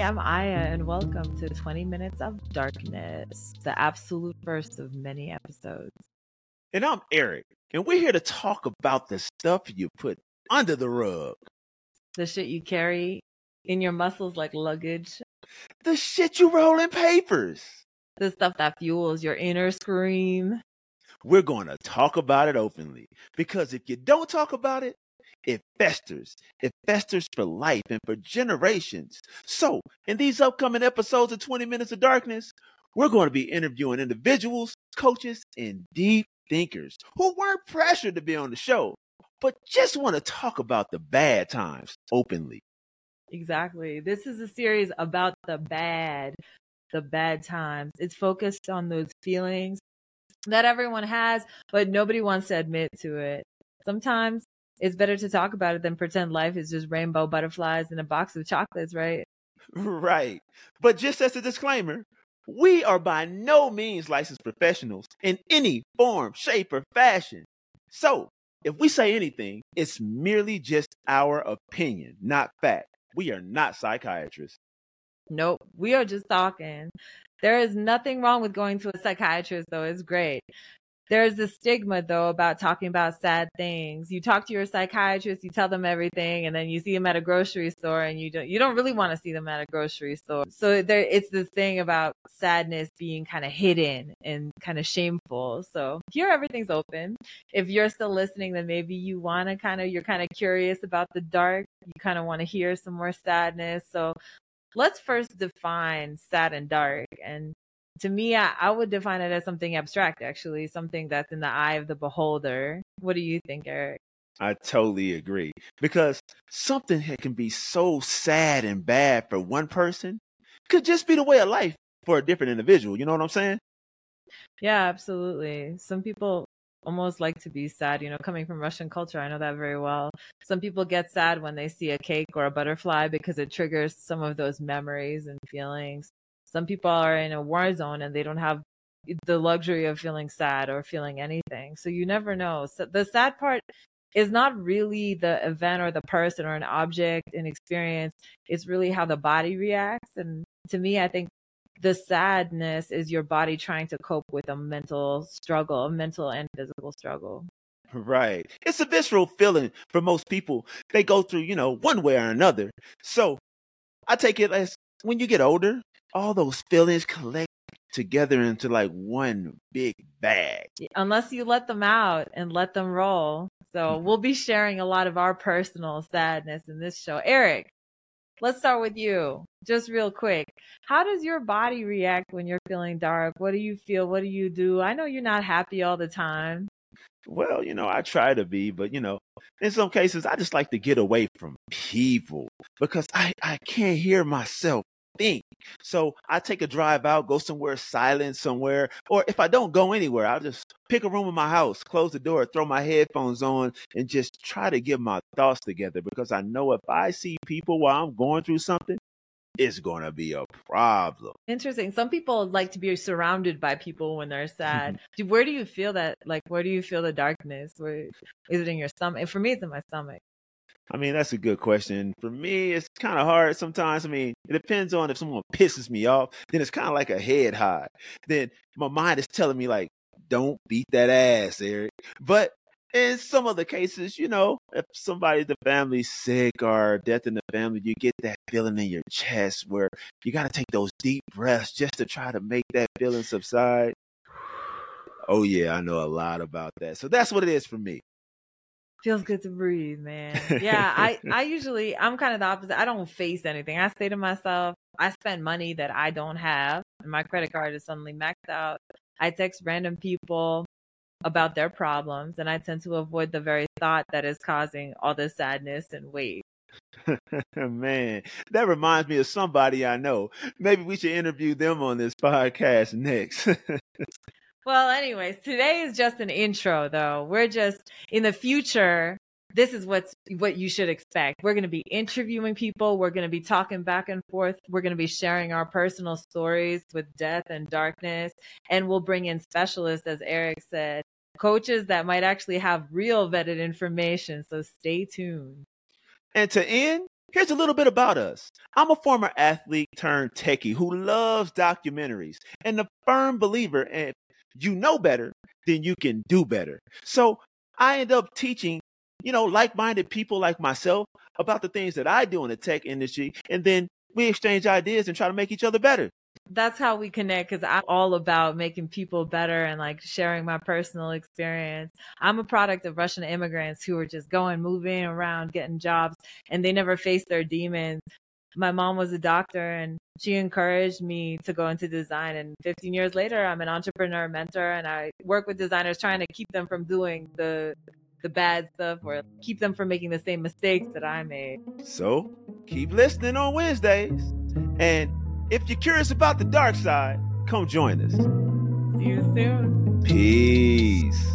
I'm Aya, and welcome to 20 Minutes of Darkness, the absolute first of many episodes. And I'm Eric, and we're here to talk about the stuff you put under the rug. The shit you carry in your muscles like luggage. The shit you roll in papers. The stuff that fuels your inner scream. We're going to talk about it openly because if you don't talk about it, it festers. It festers for life and for generations. So, in these upcoming episodes of 20 Minutes of Darkness, we're going to be interviewing individuals, coaches, and deep thinkers who weren't pressured to be on the show, but just want to talk about the bad times openly. Exactly. This is a series about the bad, the bad times. It's focused on those feelings that everyone has, but nobody wants to admit to it. Sometimes it's better to talk about it than pretend life is just rainbow butterflies and a box of chocolates, right? Right. But just as a disclaimer, we are by no means licensed professionals in any form, shape, or fashion. So, if we say anything, it's merely just our opinion, not fact. We are not psychiatrists. Nope, we are just talking. There is nothing wrong with going to a psychiatrist, though. It's great. There's a stigma, though, about talking about sad things. You talk to your psychiatrist, you tell them everything, and then you see them at a grocery store, and you don't you don't really want to see them at a grocery store. So there, it's this thing about sadness being kind of hidden and kind of shameful. So here, everything's open. If you're still listening, then maybe you want to kind of you're kind of curious about the dark. You kind of want to hear some more sadness. So let's first define sad and dark. And to me, I, I, would define it as something abstract, actually, something that's in the eye of the beholder. What do you think, Eric? I totally agree. Because something that can be so sad and bad for one person could just be the way of life for a different individual. You know what I'm saying? Yeah, absolutely. Some people almost like to be sad. You know, coming from Russian culture, I know that very well. Some people get sad when they see a cake or a butterfly because it triggers some of those memories and feelings. Some people are in a war zone and they don't have the luxury of feeling sad or feeling anything. So you never know. So the sad part is not really the event or the person or an object an experience. It's really how the body reacts. And to me, I think the sadness is your body trying to cope with a mental struggle, a mental and physical struggle. Right. It's a visceral feeling for most people. They go through, you know, one way or another. So I take it as when you get older, all those feelings collect together into like one big bag. Unless you let them out and let them roll. So mm-hmm. we'll be sharing a lot of our personal sadness in this show. Eric, let's start with you. Just real quick. How does your body react when you're feeling dark? What do you feel? What do you do? I know you're not happy all the time. Well, you know, I try to be, but you know, in some cases I just like to get away from people because I, I can't hear myself think. So I take a drive out, go somewhere silent somewhere, or if I don't go anywhere, I'll just pick a room in my house, close the door, throw my headphones on, and just try to get my thoughts together because I know if I see people while I'm going through something, it's going to be a problem. Interesting. Some people like to be surrounded by people when they're sad. where do you feel that? Like, where do you feel the darkness? Where is it in your stomach? For me, it's in my stomach. I mean, that's a good question. For me, it's kind of hard sometimes. I mean, it depends on if someone pisses me off, then it's kind of like a head high. Then my mind is telling me, like, don't beat that ass, Eric. But in some of the cases, you know, if somebody the family's sick or death in the family, you get that feeling in your chest where you got to take those deep breaths just to try to make that feeling subside. Oh, yeah, I know a lot about that. So that's what it is for me feels good to breathe, man. Yeah, I I usually I'm kind of the opposite. I don't face anything. I say to myself, I spend money that I don't have, and my credit card is suddenly maxed out. I text random people about their problems, and I tend to avoid the very thought that is causing all this sadness and weight. Man, that reminds me of somebody I know. Maybe we should interview them on this podcast next. Well, anyways, today is just an intro though. We're just in the future. This is what's what you should expect. We're going to be interviewing people. We're going to be talking back and forth. We're going to be sharing our personal stories with death and darkness. And we'll bring in specialists, as Eric said, coaches that might actually have real vetted information. So stay tuned. And to end, Here's a little bit about us. I'm a former athlete turned techie who loves documentaries and a firm believer in you know better, then you can do better. So I end up teaching, you know, like minded people like myself about the things that I do in the tech industry. And then we exchange ideas and try to make each other better. That's how we connect because I'm all about making people better and like sharing my personal experience. I'm a product of Russian immigrants who are just going, moving around, getting jobs, and they never faced their demons. My mom was a doctor and she encouraged me to go into design. And 15 years later, I'm an entrepreneur mentor and I work with designers trying to keep them from doing the the bad stuff or keep them from making the same mistakes that I made. So keep listening on Wednesdays. And if you're curious about the dark side, come join us. See you soon. Peace.